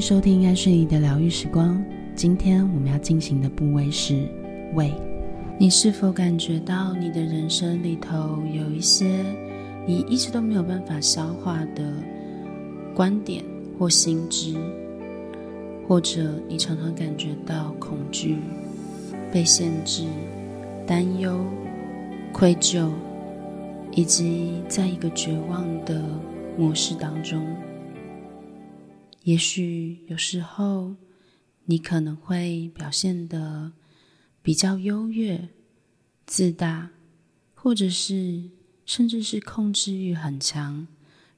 收听爱睡意的疗愈时光。今天我们要进行的部位是胃。你是否感觉到你的人生里头有一些你一直都没有办法消化的观点或心知，或者你常常感觉到恐惧、被限制、担忧、愧疚，以及在一个绝望的模式当中？也许有时候，你可能会表现得比较优越、自大，或者是甚至是控制欲很强，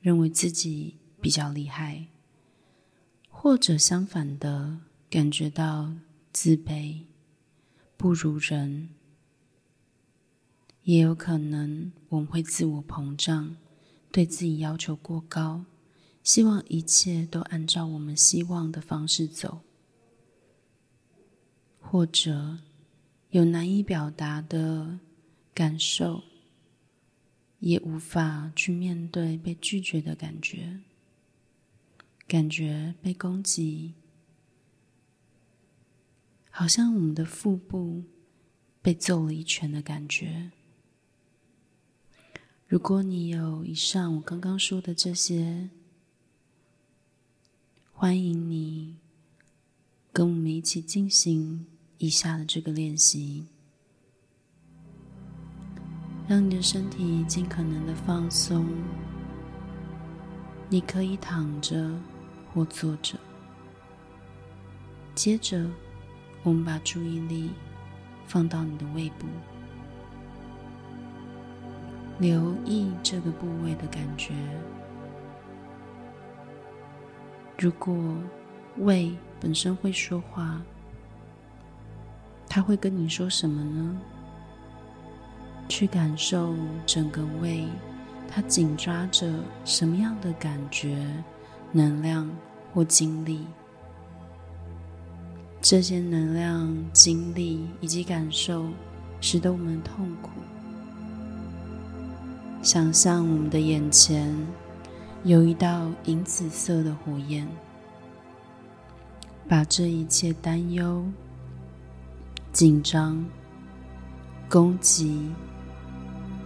认为自己比较厉害，或者相反的感觉到自卑、不如人，也有可能我们会自我膨胀，对自己要求过高。希望一切都按照我们希望的方式走，或者有难以表达的感受，也无法去面对被拒绝的感觉，感觉被攻击，好像我们的腹部被揍了一拳的感觉。如果你有以上我刚刚说的这些，欢迎你跟我们一起进行以下的这个练习，让你的身体尽可能的放松。你可以躺着或坐着。接着，我们把注意力放到你的胃部，留意这个部位的感觉。如果胃本身会说话，它会跟你说什么呢？去感受整个胃，它紧抓着什么样的感觉、能量或精力？这些能量、精力以及感受，使得我们痛苦。想象我们的眼前。有一道银紫色的火焰，把这一切担忧、紧张、攻击、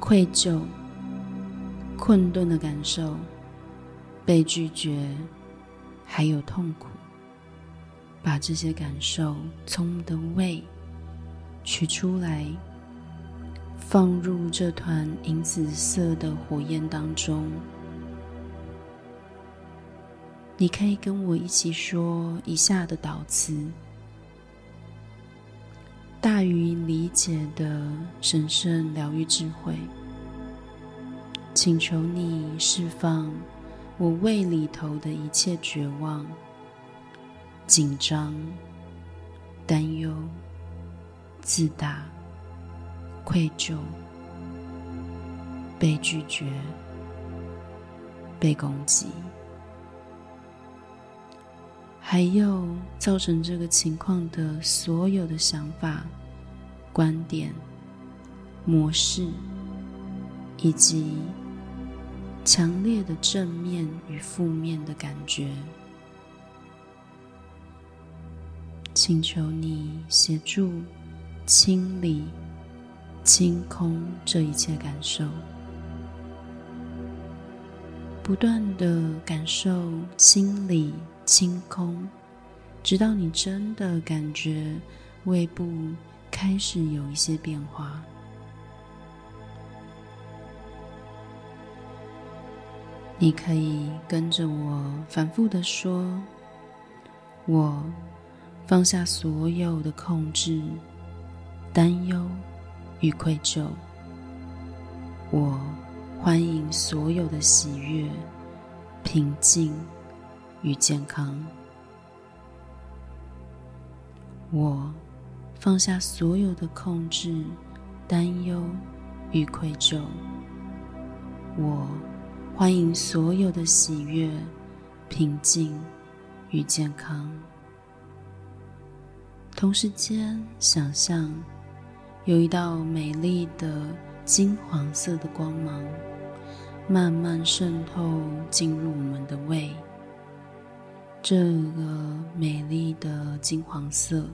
愧疚、困顿的感受、被拒绝，还有痛苦，把这些感受从我们的胃取出来，放入这团银紫色的火焰当中。你可以跟我一起说以下的导词：大于理解的神圣疗愈智慧，请求你释放我胃里头的一切绝望、紧张、担忧、自大、愧疚、被拒绝、被攻击。还有造成这个情况的所有的想法、观点、模式，以及强烈的正面与负面的感觉，请求你协助清理、清空这一切感受，不断的感受清理。清空，直到你真的感觉胃部开始有一些变化。你可以跟着我反复的说：“我放下所有的控制、担忧与愧疚。我欢迎所有的喜悦、平静。”与健康，我放下所有的控制、担忧与愧疚。我欢迎所有的喜悦、平静与健康。同时间，想象有一道美丽的金黄色的光芒，慢慢渗透进入我们的胃。这个美丽的金黄色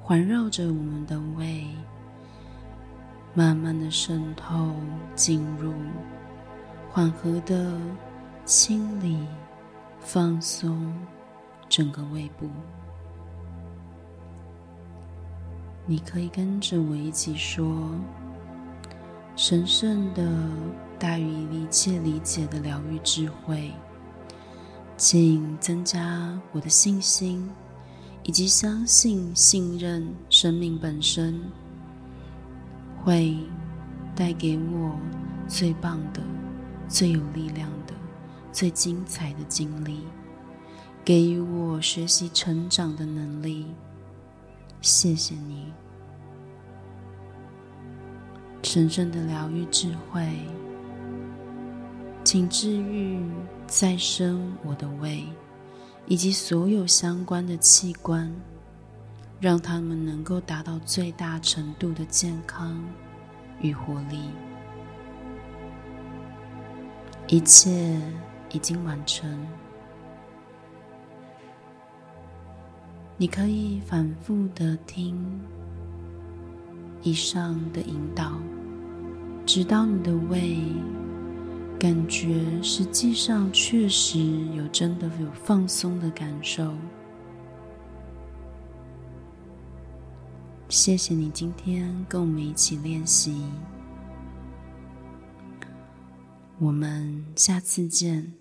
环绕着我们的胃，慢慢的渗透进入，缓和的清理、放松整个胃部。你可以跟着我一起说：“神圣的、大于一切理解的疗愈智慧，请增加我的信心，以及相信、信任生命本身会带给我最棒的、最有力量的、最精彩的经历，给予我学习成长的能力。”谢谢你，神圣的疗愈智慧，请治愈再生我的胃，以及所有相关的器官，让他们能够达到最大程度的健康与活力。一切已经完成。你可以反复的听以上的引导，直到你的胃感觉实际上确实有真的有放松的感受。谢谢你今天跟我们一起练习，我们下次见。